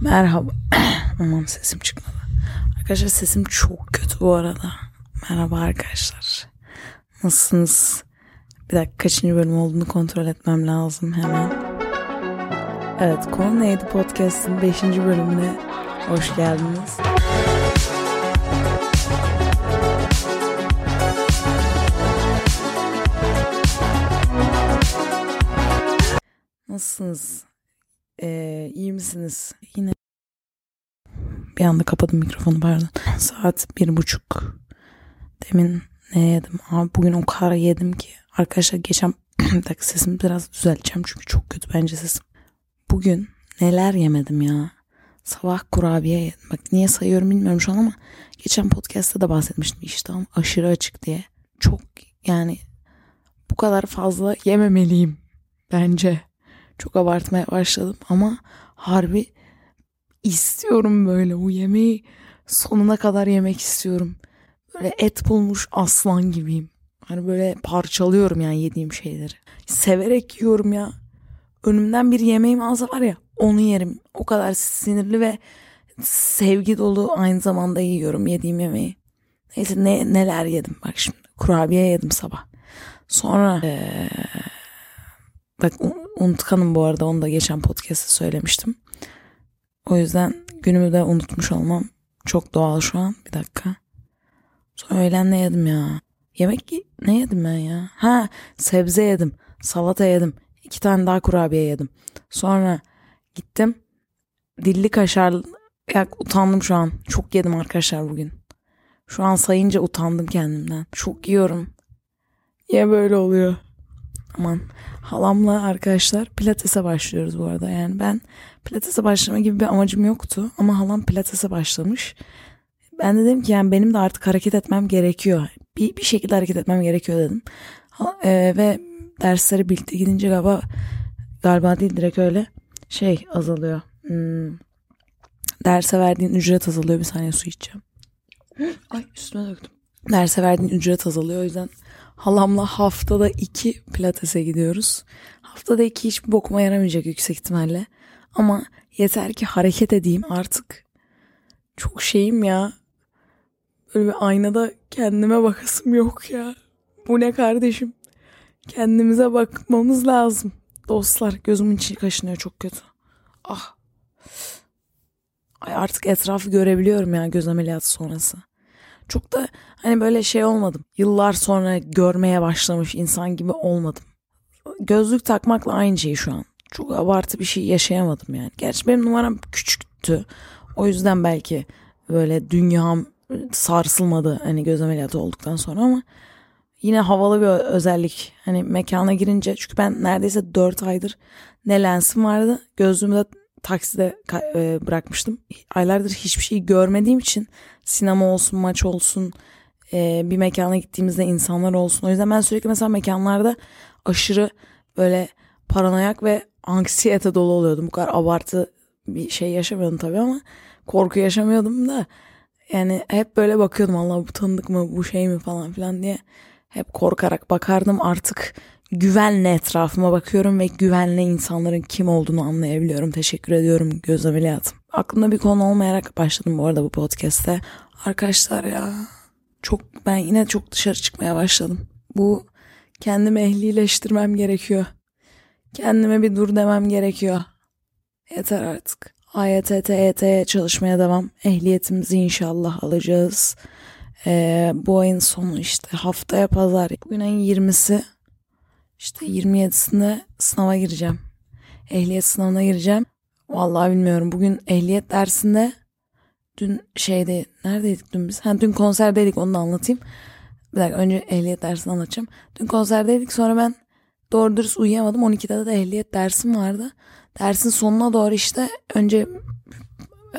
Merhaba. Aman sesim çıkmadı. Arkadaşlar sesim çok kötü bu arada. Merhaba arkadaşlar. Nasılsınız? Bir dakika kaçıncı bölüm olduğunu kontrol etmem lazım hemen. Evet konu neydi podcast'ın 5. bölümüne hoş geldiniz. Nasılsınız? Ee, iyi misiniz? Yine bir anda kapadım mikrofonu pardon. Saat bir buçuk. Demin ne yedim? Abi bugün o kadar yedim ki. Arkadaşlar geçen dakika sesimi biraz düzelteceğim çünkü çok kötü bence sesim. Bugün neler yemedim ya. Sabah kurabiye yedim. Bak niye sayıyorum bilmiyorum şu an ama geçen podcast'ta da bahsetmiştim iştahım aşırı açık diye. Çok yani bu kadar fazla yememeliyim bence. Çok abartmaya başladım ama harbi istiyorum böyle bu yemeği sonuna kadar yemek istiyorum. Böyle et bulmuş aslan gibiyim. Hani böyle parçalıyorum yani yediğim şeyleri. Severek yiyorum ya. Önümden bir yemeğim alsa var ya onu yerim. O kadar sinirli ve sevgi dolu aynı zamanda yiyorum yediğim yemeği. Neyse ne, neler yedim bak şimdi. Kurabiye yedim sabah. Sonra ee, bak unutkanım bu arada onu da geçen podcast'ta söylemiştim. O yüzden günümü de unutmuş olmam çok doğal şu an. Bir dakika. Sonra öğlen ne yedim ya? Yemek ne yedim ben ya? Ha sebze yedim. Salata yedim. iki tane daha kurabiye yedim. Sonra gittim. Dilli kaşar. Ya utandım şu an. Çok yedim arkadaşlar bugün. Şu an sayınca utandım kendimden. Çok yiyorum. Niye böyle oluyor? Aman halamla arkadaşlar pilatese başlıyoruz bu arada. Yani ben pilatese başlama gibi bir amacım yoktu ama halam pilatese başlamış. Ben de dedim ki yani benim de artık hareket etmem gerekiyor. Bir, bir şekilde hareket etmem gerekiyor dedim. Ha, e, ve dersleri birlikte gidince galiba galiba değil direkt öyle şey azalıyor. Hmm, derse verdiğin ücret azalıyor. Bir saniye su içeceğim. Ay üstüme döktüm. Derse verdiğin ücret azalıyor. O yüzden halamla haftada iki pilatese gidiyoruz. Haftada iki hiçbir bokuma yaramayacak yüksek ihtimalle. Ama yeter ki hareket edeyim artık. Çok şeyim ya. Böyle bir aynada kendime bakasım yok ya. Bu ne kardeşim? Kendimize bakmamız lazım. Dostlar gözümün içi kaşınıyor çok kötü. Ah. Ay artık etrafı görebiliyorum ya göz ameliyatı sonrası. Çok da hani böyle şey olmadım. Yıllar sonra görmeye başlamış insan gibi olmadım. Gözlük takmakla aynı şey şu an. Çok abartı bir şey yaşayamadım yani. Gerçi benim numaram küçüktü. O yüzden belki böyle dünyam sarsılmadı hani göz ameliyatı olduktan sonra ama yine havalı bir özellik. Hani mekana girince çünkü ben neredeyse 4 aydır ne lensim vardı gözlüğümü takside e, bırakmıştım. Aylardır hiçbir şey görmediğim için sinema olsun maç olsun e, bir mekana gittiğimizde insanlar olsun. O yüzden ben sürekli mesela mekanlarda aşırı böyle paranoyak ve anksiyete dolu oluyordum. Bu kadar abartı bir şey yaşamıyordum tabii ama korku yaşamıyordum da yani hep böyle bakıyordum Allah bu tanıdık mı bu şey mi falan filan diye hep korkarak bakardım artık güvenle etrafıma bakıyorum ve güvenle insanların kim olduğunu anlayabiliyorum. Teşekkür ediyorum göz ameliyatım. Aklımda bir konu olmayarak başladım bu arada bu podcast'te. Arkadaşlar ya çok ben yine çok dışarı çıkmaya başladım. Bu kendimi ehlileştirmem gerekiyor. Kendime bir dur demem gerekiyor. Yeter artık. AYT, TYT çalışmaya devam. Ehliyetimizi inşallah alacağız. Ee, bu ayın sonu işte haftaya pazar. Bugün ayın 20'si. İşte 27'sinde sınava gireceğim. Ehliyet sınavına gireceğim. Vallahi bilmiyorum. Bugün ehliyet dersinde dün şeyde neredeydik dün biz? Ha, dün konserdeydik onu da anlatayım. Bir dakika önce ehliyet dersini anlatacağım. Dün konserdeydik sonra ben doğru dürüst uyuyamadım. 12'de de ehliyet dersim vardı. Dersin sonuna doğru işte önce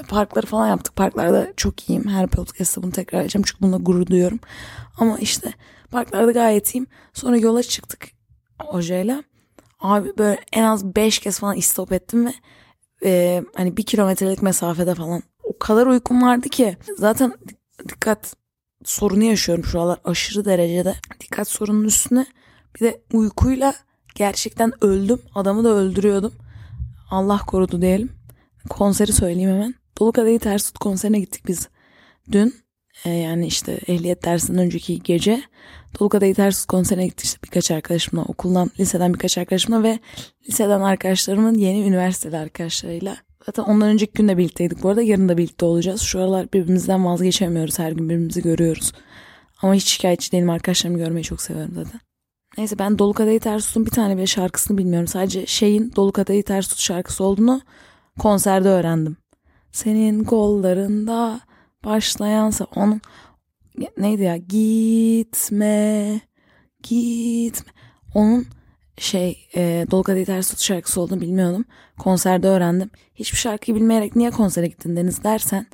parkları falan yaptık. Parklarda çok iyiyim. Her podcast'ta bunu tekrar edeceğim çünkü bununla gurur duyuyorum. Ama işte parklarda gayet iyiyim. Sonra yola çıktık hocayla. Abi böyle en az 5 kez falan istop ettim ve e, hani bir kilometrelik mesafede falan o kadar uykum vardı ki zaten dikkat sorunu yaşıyorum şu aralar aşırı derecede. Dikkat sorunun üstüne bir de uykuyla gerçekten öldüm. Adamı da öldürüyordum. Allah korudu diyelim. konseri söyleyeyim hemen. Dolu Kadehi Ters Tut konserine gittik biz dün. Ee, yani işte ehliyet dersinden önceki gece Ters Tut konserine gittik işte birkaç arkadaşımla okuldan liseden birkaç arkadaşımla ve liseden arkadaşlarımın yeni üniversiteli arkadaşlarıyla. Zaten ondan önceki gün de birlikteydik bu arada yarın da birlikte olacağız. Şu aralar birbirimizden vazgeçemiyoruz her gün birbirimizi görüyoruz. Ama hiç şikayetçi değilim arkadaşlarımı görmeyi çok seviyorum zaten. Neyse ben Dolu Kadehi Ters Tut'un bir tane bile şarkısını bilmiyorum. Sadece şeyin Dolu Kadehi Ters Tut şarkısı olduğunu konserde öğrendim. Senin kollarında başlayansa onun neydi ya gitme gitme onun şey e, Dolu Kadehi Ters Tut şarkısı olduğunu bilmiyordum. Konserde öğrendim. Hiçbir şarkıyı bilmeyerek niye konsere gittin Deniz dersen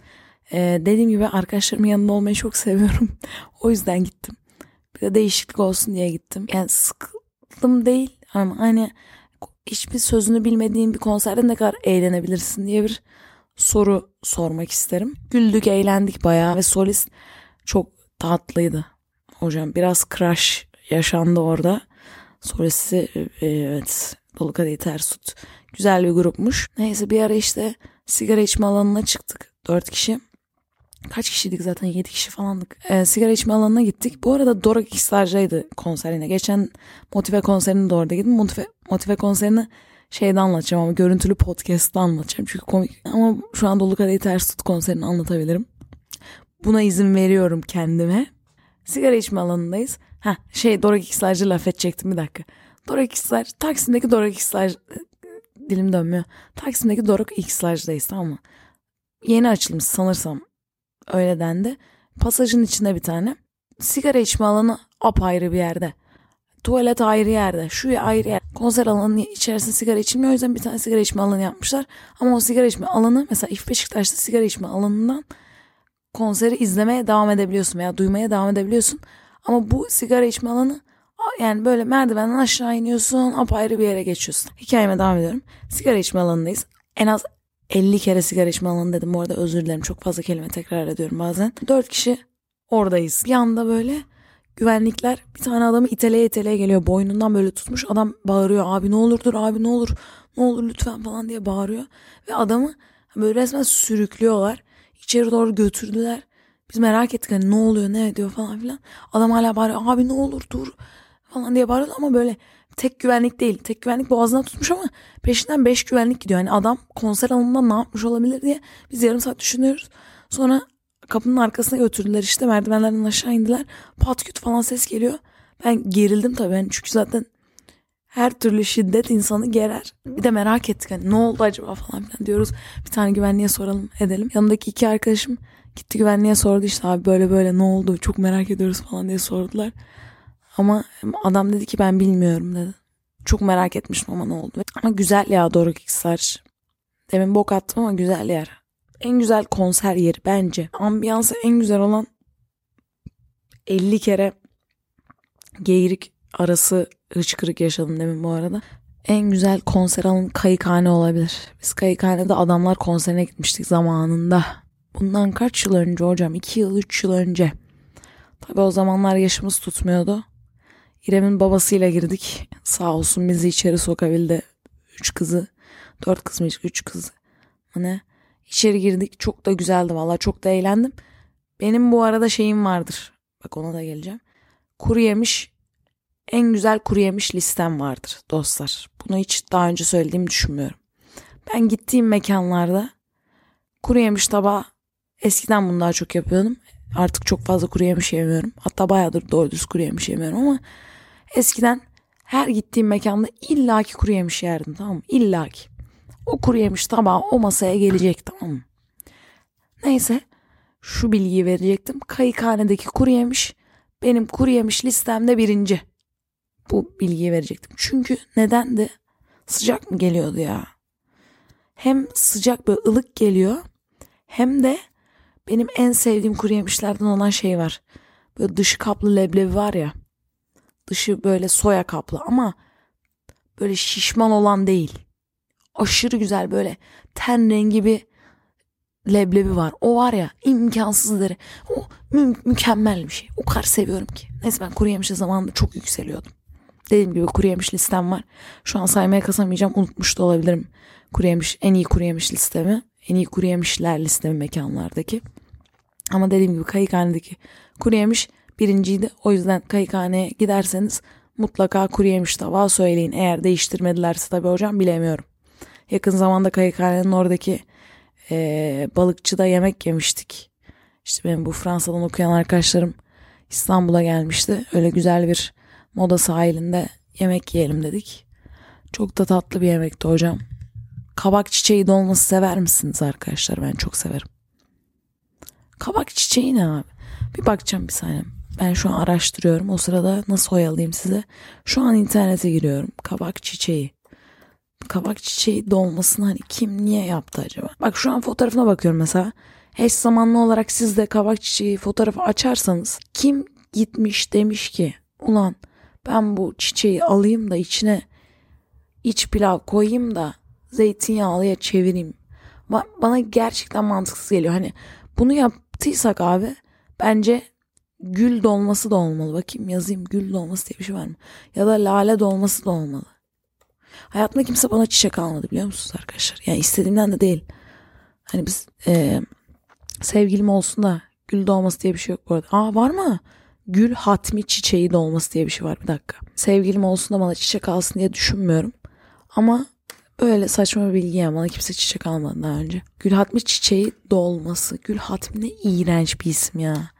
e, dediğim gibi arkadaşlarımın yanında olmayı çok seviyorum. o yüzden gittim. Bir de değişiklik olsun diye gittim. Yani sıkıldım değil ama hani hiçbir sözünü bilmediğin bir konserde ne kadar eğlenebilirsin diye bir soru sormak isterim. Güldük, eğlendik bayağı ve solist çok tatlıydı. Hocam biraz crush yaşandı orada. Solisti e, evet Dolu Kadehi Ters Tut. Güzel bir grupmuş. Neyse bir ara işte sigara içme alanına çıktık. Dört kişi kaç kişiydik zaten 7 kişi falandık. E, sigara içme alanına gittik. Bu arada Dora X'larcaydı konserine. Geçen Motive konserine de orada gittim. Motive, Motive konserini şeyde anlatacağım ama görüntülü podcast'ta anlatacağım. Çünkü komik. Ama şu an Dolu Kadehi Ters Tut konserini anlatabilirim. Buna izin veriyorum kendime. Sigara içme alanındayız. Ha şey Dora X'larcı laf edecektim bir dakika. Dora X'lar Taksim'deki Dora X'lar dilim dönmüyor. Taksim'deki Doruk X'larcıdayız tamam mı? Yeni açılmış sanırsam öyle dendi. Pasajın içinde bir tane. Sigara içme alanı apayrı bir yerde. Tuvalet ayrı yerde. Şu ayrı yer. Konser alanı içerisinde sigara içilmiyor. O yüzden bir tane sigara içme alanı yapmışlar. Ama o sigara içme alanı mesela İF Beşiktaş'ta sigara içme alanından konseri izlemeye devam edebiliyorsun veya duymaya devam edebiliyorsun. Ama bu sigara içme alanı yani böyle merdivenden aşağı iniyorsun apayrı bir yere geçiyorsun. Hikayeme devam ediyorum. Sigara içme alanındayız. En az 50 kere sigara içme alanı dedim. Bu arada özür dilerim. Çok fazla kelime tekrar ediyorum bazen. 4 kişi oradayız. Bir anda böyle güvenlikler bir tane adamı iteleye iteleye geliyor. Boynundan böyle tutmuş. Adam bağırıyor. Abi ne olur dur abi ne olur. Ne olur lütfen falan diye bağırıyor. Ve adamı böyle resmen sürüklüyorlar. İçeri doğru götürdüler. Biz merak ettik hani ne oluyor ne ediyor falan filan. Adam hala bağırıyor. Abi ne olur dur falan diye bağırıyor ama böyle tek güvenlik değil. Tek güvenlik boğazına tutmuş ama peşinden beş güvenlik gidiyor. Yani adam konser alanında ne yapmış olabilir diye biz yarım saat düşünüyoruz. Sonra kapının arkasına götürdüler işte merdivenlerden aşağı indiler. Pat küt falan ses geliyor. Ben gerildim tabii yani çünkü zaten her türlü şiddet insanı gerer. Bir de merak ettik hani ne oldu acaba falan filan diyoruz. Bir tane güvenliğe soralım edelim. Yanımdaki iki arkadaşım gitti güvenliğe sordu işte abi böyle böyle ne oldu çok merak ediyoruz falan diye sordular. Ama adam dedi ki ben bilmiyorum dedi. Çok merak etmiştim ama ne oldu. Ama güzel ya Doruk X'ler. Demin bok attım ama güzel yer. En güzel konser yeri bence. Ambiyansı en güzel olan 50 kere geyirik arası hıçkırık yaşadım demin bu arada. En güzel konser alan kayıkhane olabilir. Biz kayıkhanede adamlar konserine gitmiştik zamanında. Bundan kaç yıl önce hocam? 2 yıl 3 yıl önce. Tabi o zamanlar yaşımız tutmuyordu. İrem'in babasıyla girdik. Sağ olsun bizi içeri sokabildi. Üç kızı. Dört kız mı? Üç kız. Hani içeri girdik. Çok da güzeldi valla. Çok da eğlendim. Benim bu arada şeyim vardır. Bak ona da geleceğim. Kuru yemiş en güzel kuru yemiş listem vardır dostlar. Bunu hiç daha önce söylediğimi düşünmüyorum. Ben gittiğim mekanlarda kuru yemiş tabağı eskiden bunu daha çok yapıyordum. Artık çok fazla kuru yemiş yemiyorum. Hatta bayağıdır doğru düz kuru yemiş yemiyorum ama eskiden her gittiğim mekanda illaki kuru yemiş yerdim tamam mı? İllaki. O kuru yemiş tabağı o masaya gelecek tamam mı? Neyse şu bilgiyi verecektim. Kayıkhanedeki kuru yemiş benim kuru yemiş listemde birinci. Bu bilgiyi verecektim. Çünkü neden de sıcak mı geliyordu ya? Hem sıcak böyle ılık geliyor hem de benim en sevdiğim kuru yemişlerden olan şey var. Böyle dışı kaplı leblebi var ya. Dışı böyle soya kaplı ama böyle şişman olan değil. Aşırı güzel böyle ten rengi bir leblebi var. O var ya imkansız. O mü- mükemmel bir şey. O kadar seviyorum ki. Neyse ben kuru yemişe zamanında çok yükseliyordum. Dediğim gibi kuru yemiş listem var. Şu an saymaya kasamayacağım. Unutmuş da olabilirim. Kuru yemiş en iyi kuru yemiş listemi. En iyi kuru yemişler listemi mekanlardaki. Ama dediğim gibi kayıkhanedeki kuru yemiş birinciydi. O yüzden kayıkhaneye giderseniz mutlaka kuru yemiş tabağı söyleyin. Eğer değiştirmedilerse tabii hocam bilemiyorum. Yakın zamanda kayıkhanenin oradaki e, balıkçıda yemek yemiştik. İşte benim bu Fransa'dan okuyan arkadaşlarım İstanbul'a gelmişti. Öyle güzel bir moda sahilinde yemek yiyelim dedik. Çok da tatlı bir yemekti hocam. Kabak çiçeği dolması sever misiniz arkadaşlar? Ben çok severim. Kabak çiçeği ne abi? Bir bakacağım bir saniye. Ben şu an araştırıyorum. O sırada nasıl oyalayayım size? Şu an internete giriyorum. Kabak çiçeği. Kabak çiçeği dolmasını hani kim niye yaptı acaba? Bak şu an fotoğrafına bakıyorum mesela. Eş zamanlı olarak siz de kabak çiçeği fotoğrafı açarsanız kim gitmiş demiş ki ulan ben bu çiçeği alayım da içine iç pilav koyayım da zeytinyağlıya çevireyim. Ba- bana gerçekten mantıksız geliyor. Hani bunu yaptıysak abi bence gül dolması da olmalı. Bakayım yazayım gül dolması diye bir şey var mı? Ya da lale dolması da olmalı. Hayatımda kimse bana çiçek almadı biliyor musunuz arkadaşlar? Yani istediğimden de değil. Hani biz e, sevgilim olsun da gül dolması diye bir şey yok bu arada. Aa var mı? Gül hatmi çiçeği dolması diye bir şey var bir dakika. Sevgilim olsun da bana çiçek alsın diye düşünmüyorum. Ama böyle saçma bir bilgi yani bana kimse çiçek almadı daha önce. Gül hatmi çiçeği dolması. Gül hatmi ne iğrenç bir isim ya.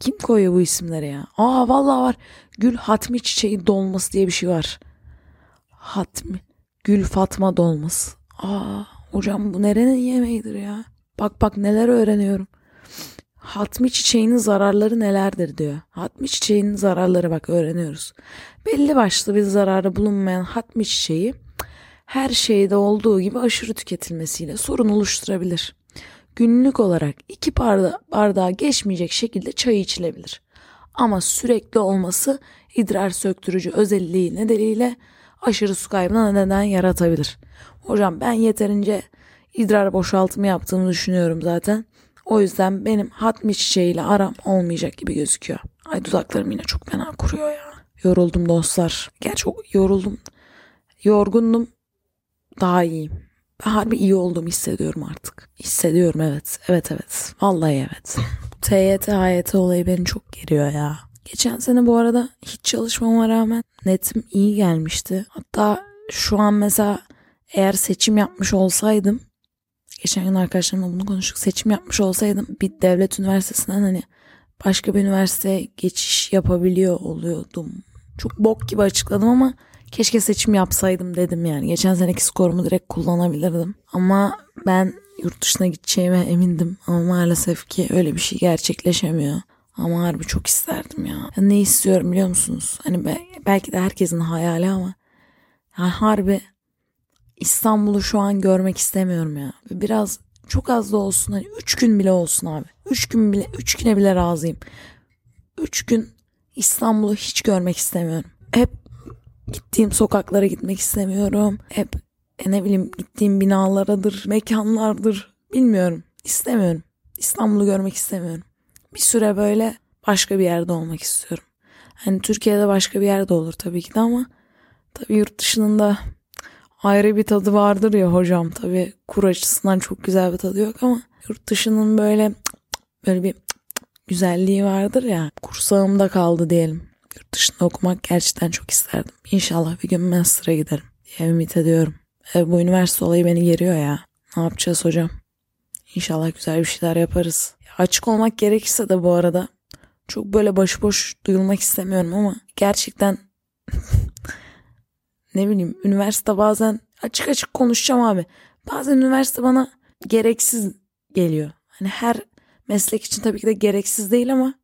Kim koyuyor bu isimleri ya? Aa vallahi var. Gül hatmi çiçeği dolması diye bir şey var. Hatmi. Gül Fatma dolması. Aa hocam bu nerenin yemeğidir ya? Bak bak neler öğreniyorum. Hatmi çiçeğinin zararları nelerdir diyor. Hatmi çiçeğinin zararları bak öğreniyoruz. Belli başlı bir zararı bulunmayan hatmi çiçeği her şeyde olduğu gibi aşırı tüketilmesiyle sorun oluşturabilir. Günlük olarak iki barda bardağa geçmeyecek şekilde çay içilebilir. Ama sürekli olması idrar söktürücü özelliği nedeniyle aşırı su kaybına neden yaratabilir. Hocam ben yeterince idrar boşaltımı yaptığımı düşünüyorum zaten. O yüzden benim hatmi çiçeğiyle aram olmayacak gibi gözüküyor. Ay dudaklarım yine çok fena kuruyor ya. Yoruldum dostlar. Gerçi yoruldum. Yorgundum. Daha iyiyim. Ben harbi iyi olduğumu hissediyorum artık. Hissediyorum evet. Evet evet. Vallahi evet. TYT HYT olayı beni çok geriyor ya. Geçen sene bu arada hiç çalışmama rağmen netim iyi gelmişti. Hatta şu an mesela eğer seçim yapmış olsaydım geçen gün arkadaşlarımla bunu konuştuk. Seçim yapmış olsaydım bir devlet üniversitesinden hani başka bir üniversiteye geçiş yapabiliyor oluyordum. Çok bok gibi açıkladım ama keşke seçim yapsaydım dedim yani. Geçen seneki skorumu direkt kullanabilirdim. Ama ben yurt dışına gideceğime emindim. Ama maalesef ki öyle bir şey gerçekleşemiyor. Ama harbi çok isterdim ya. ya ne istiyorum biliyor musunuz? Hani be, belki de herkesin hayali ama yani harbi İstanbul'u şu an görmek istemiyorum ya. Biraz çok az da olsun hani 3 gün bile olsun abi. 3 gün bile 3 güne bile razıyım. 3 gün İstanbul'u hiç görmek istemiyorum. Hep gittiğim sokaklara gitmek istemiyorum. Hep e, ne bileyim gittiğim binalardır, mekanlardır. Bilmiyorum. İstemiyorum. İstanbul'u görmek istemiyorum. Bir süre böyle başka bir yerde olmak istiyorum. Hani Türkiye'de başka bir yerde olur tabii ki de ama tabii yurt dışının da ayrı bir tadı vardır ya hocam. Tabii kur açısından çok güzel bir tadı yok ama yurt dışının böyle böyle bir güzelliği vardır ya. Kursağımda kaldı diyelim. Yurt dışında okumak gerçekten çok isterdim. İnşallah bir gün master'a giderim diye ümit ediyorum. E, bu üniversite olayı beni geriyor ya. Ne yapacağız hocam? İnşallah güzel bir şeyler yaparız. Açık olmak gerekirse de bu arada çok böyle başıboş duyulmak istemiyorum ama gerçekten ne bileyim üniversite bazen açık açık konuşacağım abi. Bazen üniversite bana gereksiz geliyor. Hani her meslek için tabii ki de gereksiz değil ama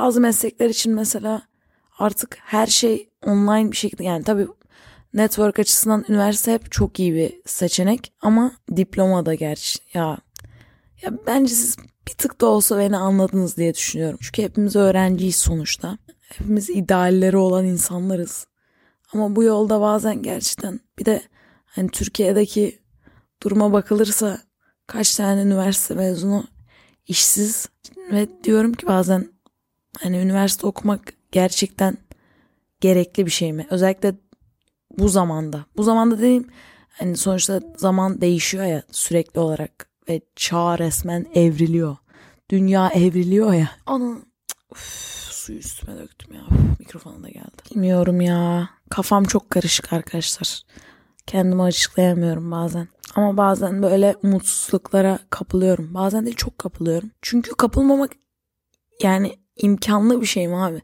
bazı meslekler için mesela artık her şey online bir şekilde yani tabii network açısından üniversite hep çok iyi bir seçenek ama diploma da gerçi ya ya bence siz bir tık da olsa beni anladınız diye düşünüyorum. Çünkü hepimiz öğrenciyiz sonuçta. Hepimiz idealleri olan insanlarız. Ama bu yolda bazen gerçekten bir de hani Türkiye'deki duruma bakılırsa kaç tane üniversite mezunu işsiz ve diyorum ki bazen hani üniversite okumak gerçekten gerekli bir şey mi? Özellikle bu zamanda. Bu zamanda dediğim Hani sonuçta zaman değişiyor ya sürekli olarak ve çağ resmen evriliyor. Dünya evriliyor ya. Ana Uf, suyu üstüme döktüm ya. Uf, mikrofona da geldi. Bilmiyorum ya. Kafam çok karışık arkadaşlar. Kendimi açıklayamıyorum bazen. Ama bazen böyle umutsuzluklara kapılıyorum. Bazen de çok kapılıyorum. Çünkü kapılmamak yani imkanlı bir şey mi abi?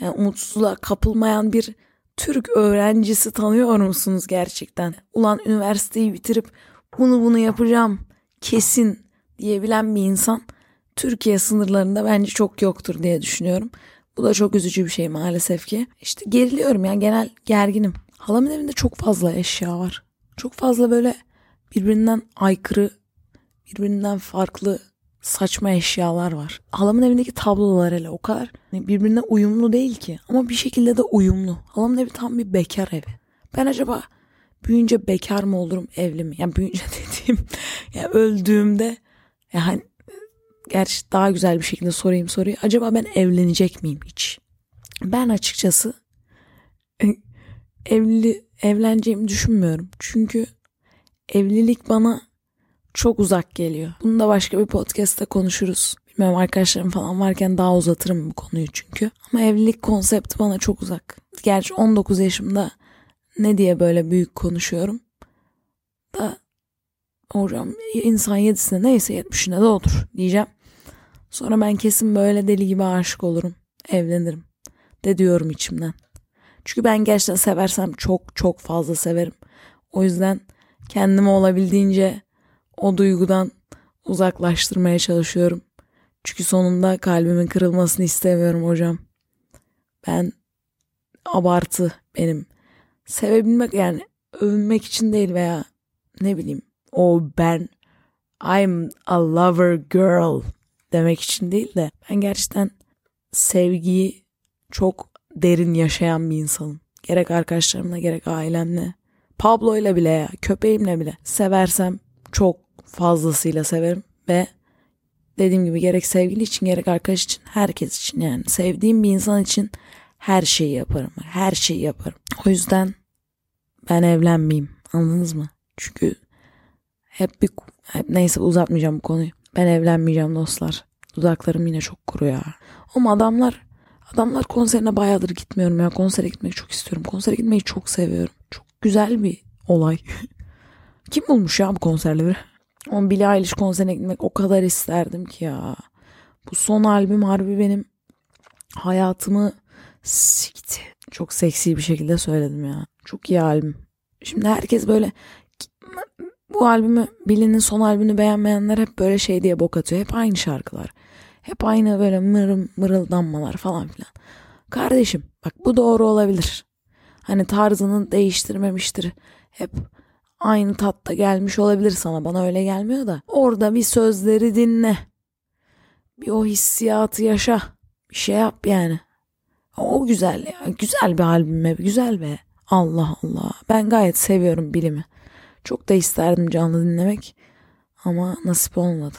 Yani umutsuzluğa kapılmayan bir Türk öğrencisi tanıyor musunuz gerçekten? Ulan üniversiteyi bitirip bunu bunu yapacağım kesin diyebilen bir insan Türkiye sınırlarında bence çok yoktur diye düşünüyorum. Bu da çok üzücü bir şey maalesef ki. İşte geriliyorum ya genel gerginim. Halamın evinde çok fazla eşya var. Çok fazla böyle birbirinden aykırı, birbirinden farklı saçma eşyalar var. Halamın evindeki tablolar hele o kadar birbirine uyumlu değil ki ama bir şekilde de uyumlu. Halamın evi tam bir bekar evi. Ben acaba büyüyünce bekar mı olurum evli mi? Yani büyüyünce dediğim yani öldüğümde yani gerçi daha güzel bir şekilde sorayım soruyu. Acaba ben evlenecek miyim hiç? Ben açıkçası evli evleneceğimi düşünmüyorum. Çünkü evlilik bana çok uzak geliyor. Bunu da başka bir podcast'te konuşuruz. Bilmiyorum arkadaşlarım falan varken daha uzatırım bu konuyu çünkü. Ama evlilik konsepti bana çok uzak. Gerçi 19 yaşımda ne diye böyle büyük konuşuyorum. Da hocam insan yedisine neyse yetmişine de olur diyeceğim. Sonra ben kesin böyle deli gibi aşık olurum. Evlenirim. De diyorum içimden. Çünkü ben gerçekten seversem çok çok fazla severim. O yüzden kendimi olabildiğince o duygudan uzaklaştırmaya çalışıyorum. Çünkü sonunda kalbimin kırılmasını istemiyorum hocam. Ben abartı benim. Sevebilmek yani övünmek için değil veya ne bileyim o ben I'm a lover girl demek için değil de ben gerçekten sevgiyi çok derin yaşayan bir insanım. Gerek arkadaşlarımla gerek ailemle. Pablo ile bile ya köpeğimle bile seversem çok fazlasıyla severim ve dediğim gibi gerek sevgili için gerek arkadaş için herkes için yani sevdiğim bir insan için her şeyi yaparım. Her şeyi yaparım. O yüzden ben evlenmeyeyim. Anladınız mı? Çünkü hep bir hep neyse uzatmayacağım bu konuyu. Ben evlenmeyeceğim dostlar. Dudaklarım yine çok kuru ya. Ama adamlar adamlar konserine bayağıdır gitmiyorum ya. Konsere gitmek çok istiyorum. Konsere gitmeyi çok seviyorum. Çok güzel bir olay. Kim bulmuş ya bu konserleri? On Billie Eilish konserine gitmek o kadar isterdim ki ya. Bu son albüm harbi benim hayatımı sikti. Çok seksi bir şekilde söyledim ya. Çok iyi albüm. Şimdi herkes böyle bu albümü Billie'nin son albümünü beğenmeyenler hep böyle şey diye bok atıyor. Hep aynı şarkılar. Hep aynı böyle mır, mırıldanmalar falan filan. Kardeşim bak bu doğru olabilir. Hani tarzını değiştirmemiştir. Hep aynı tatta gelmiş olabilir sana. Bana öyle gelmiyor da. Orada bir sözleri dinle. Bir o hissiyatı yaşa. Bir şey yap yani. O güzel ya. Güzel bir albüm be. Güzel be. Allah Allah. Ben gayet seviyorum bilimi. Çok da isterdim canlı dinlemek. Ama nasip olmadı.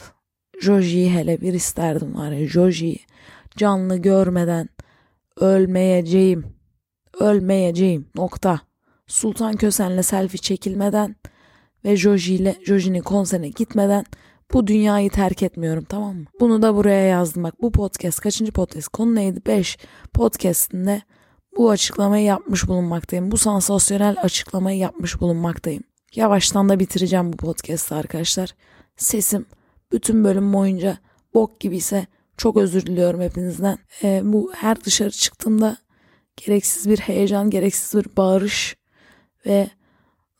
Joji'yi hele bir isterdim var ya. Joji'yi canlı görmeden ölmeyeceğim. Ölmeyeceğim. Nokta. Sultan Kösen'le selfie çekilmeden ve Joji ile Joji'nin konserine gitmeden bu dünyayı terk etmiyorum tamam mı? Bunu da buraya yazdım bak. Bu podcast kaçıncı podcast? Konu neydi? 5 podcastinde bu açıklamayı yapmış bulunmaktayım. Bu sansasyonel açıklamayı yapmış bulunmaktayım. Yavaştan da bitireceğim bu podcast'ı arkadaşlar. Sesim bütün bölüm boyunca bok gibiyse çok özür diliyorum hepinizden. Ee, bu her dışarı çıktığımda gereksiz bir heyecan, gereksiz bir bağırış ve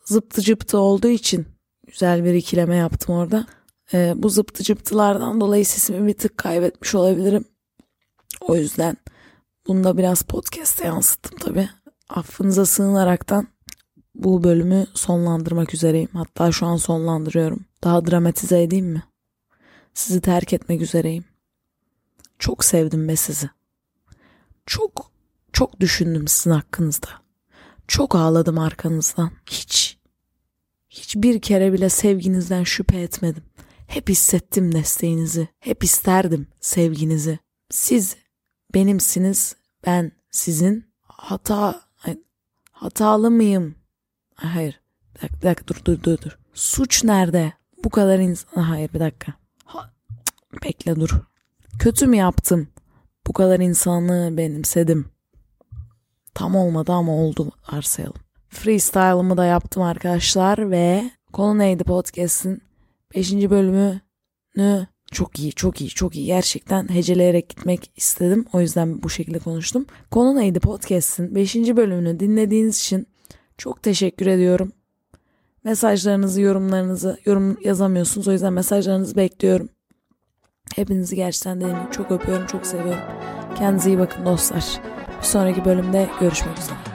zıptı cıptı olduğu için güzel bir ikileme yaptım orada. Ee, bu zıptı cıptılardan dolayı sesimi bir tık kaybetmiş olabilirim. O yüzden bunu da biraz podcast'e yansıttım tabii. Affınıza sığınaraktan bu bölümü sonlandırmak üzereyim. Hatta şu an sonlandırıyorum. Daha dramatize edeyim mi? Sizi terk etmek üzereyim. Çok sevdim be sizi. Çok, çok düşündüm sizin hakkınızda. Çok ağladım arkanızdan. Hiç, hiçbir kere bile sevginizden şüphe etmedim. Hep hissettim desteğinizi. Hep isterdim sevginizi. Siz benimsiniz, ben sizin. Hata, hatalı mıyım? Hayır. Bir dakika, bir dakika dur dur dur dur. Suç nerede? Bu kadar insan... Hayır bir dakika. Ha, bekle dur. Kötü mü yaptım? Bu kadar insanlığı benimsedim. Tam olmadı ama oldu varsayalım. Freestyle'ımı da yaptım arkadaşlar ve Konu Neydi Podcast'in 5. bölümünü çok iyi, çok iyi, çok iyi. Gerçekten heceleyerek gitmek istedim. O yüzden bu şekilde konuştum. Konu Neydi Podcast'in 5. bölümünü dinlediğiniz için çok teşekkür ediyorum. Mesajlarınızı, yorumlarınızı yorum yazamıyorsunuz. O yüzden mesajlarınızı bekliyorum. Hepinizi gerçekten dediğim çok öpüyorum, çok seviyorum. Kendinize iyi bakın dostlar. Bir sonraki bölümde görüşmek üzere.